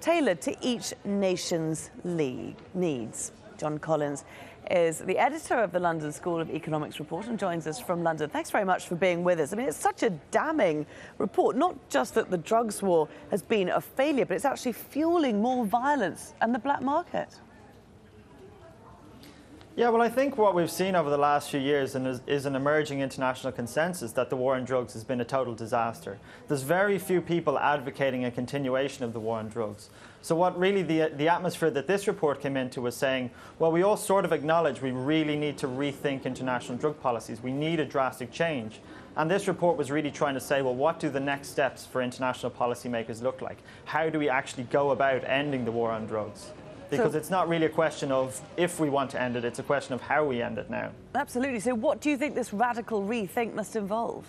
tailored to each nation's league needs. John Collins is the editor of the London School of Economics report and joins us from London. Thanks very much for being with us. I mean, it's such a damning report, not just that the drugs war has been a failure, but it's actually fueling more violence and the black market. Yeah, well, I think what we've seen over the last few years is, is, an emerging international consensus that the war on drugs has been a total disaster. There's very few people advocating a continuation of the war on drugs. So, what really the, the atmosphere that this report came into was saying, well, we all sort of acknowledge we really need to rethink international drug policies. We need a drastic change. And this report was really trying to say, well, what do the next steps for international policymakers look like? How do we actually go about ending the war on drugs? Because so, it's not really a question of if we want to end it, it's a question of how we end it now. Absolutely. So, what do you think this radical rethink must involve?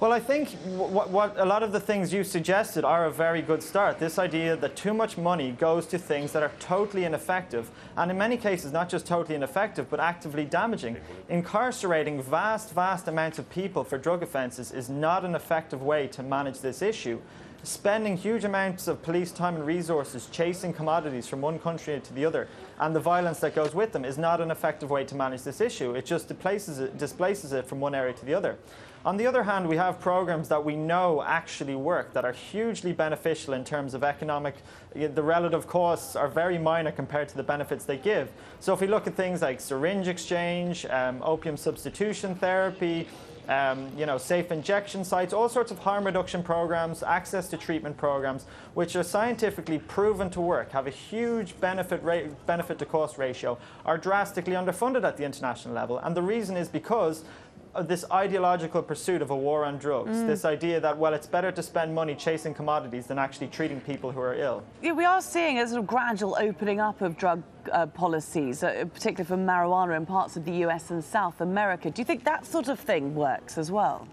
Well, I think what, what, a lot of the things you suggested are a very good start. This idea that too much money goes to things that are totally ineffective, and in many cases, not just totally ineffective, but actively damaging. Incarcerating vast, vast amounts of people for drug offences is not an effective way to manage this issue spending huge amounts of police time and resources chasing commodities from one country to the other and the violence that goes with them is not an effective way to manage this issue. It just displaces it, displaces it from one area to the other. On the other hand, we have programs that we know actually work, that are hugely beneficial in terms of economic, the relative costs are very minor compared to the benefits they give. So if we look at things like syringe exchange, um, opium substitution therapy, um, you know, safe injection sites, all sorts of harm reduction programs, access to treatment programs, which are scientifically proven to work, have a huge benefit, benefit to cost ratio, are drastically underfunded at the international level. And the reason is because this ideological pursuit of a war on drugs, mm. this idea that, well, it's better to spend money chasing commodities than actually treating people who are ill. Yeah, we are seeing a sort of gradual opening up of drug uh, policies, uh, particularly for marijuana in parts of the US and South America. Do you think that sort of thing works as well?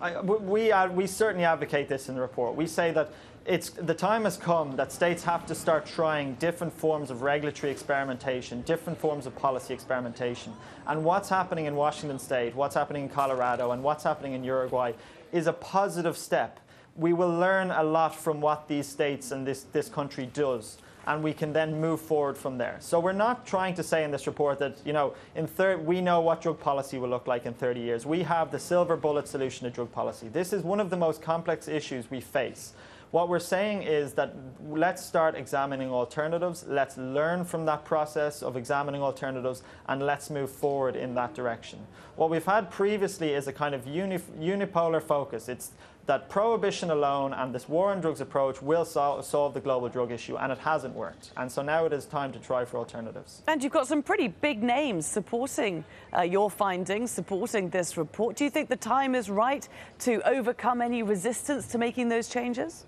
I, we, we certainly advocate this in the report. We say that it's, the time has come that states have to start trying different forms of regulatory experimentation, different forms of policy experimentation. And what's happening in Washington state, what's happening in Colorado, and what's happening in Uruguay is a positive step. We will learn a lot from what these states and this, this country does and we can then move forward from there. So we're not trying to say in this report that, you know, in thir- we know what drug policy will look like in 30 years. We have the silver bullet solution to drug policy. This is one of the most complex issues we face. What we're saying is that let's start examining alternatives, let's learn from that process of examining alternatives, and let's move forward in that direction. What we've had previously is a kind of uni- unipolar focus. It's that prohibition alone and this war on drugs approach will sol- solve the global drug issue, and it hasn't worked. And so now it is time to try for alternatives. And you've got some pretty big names supporting uh, your findings, supporting this report. Do you think the time is right to overcome any resistance to making those changes?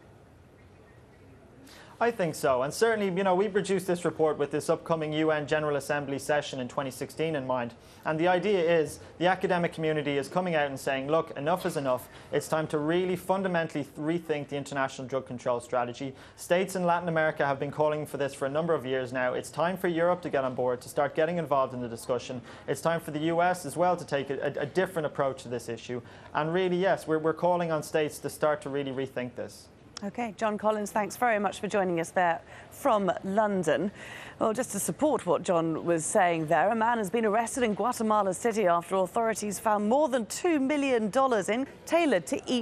I think so. And certainly, you know, we produced this report with this upcoming UN General Assembly session in 2016 in mind. And the idea is the academic community is coming out and saying, look, enough is enough. It's time to really fundamentally rethink the international drug control strategy. States in Latin America have been calling for this for a number of years now. It's time for Europe to get on board, to start getting involved in the discussion. It's time for the US as well to take a, a different approach to this issue. And really, yes, we're, we're calling on states to start to really rethink this. Okay, John Collins, thanks very much for joining us there from London. Well, just to support what John was saying there, a man has been arrested in Guatemala City after authorities found more than $2 million in tailored to each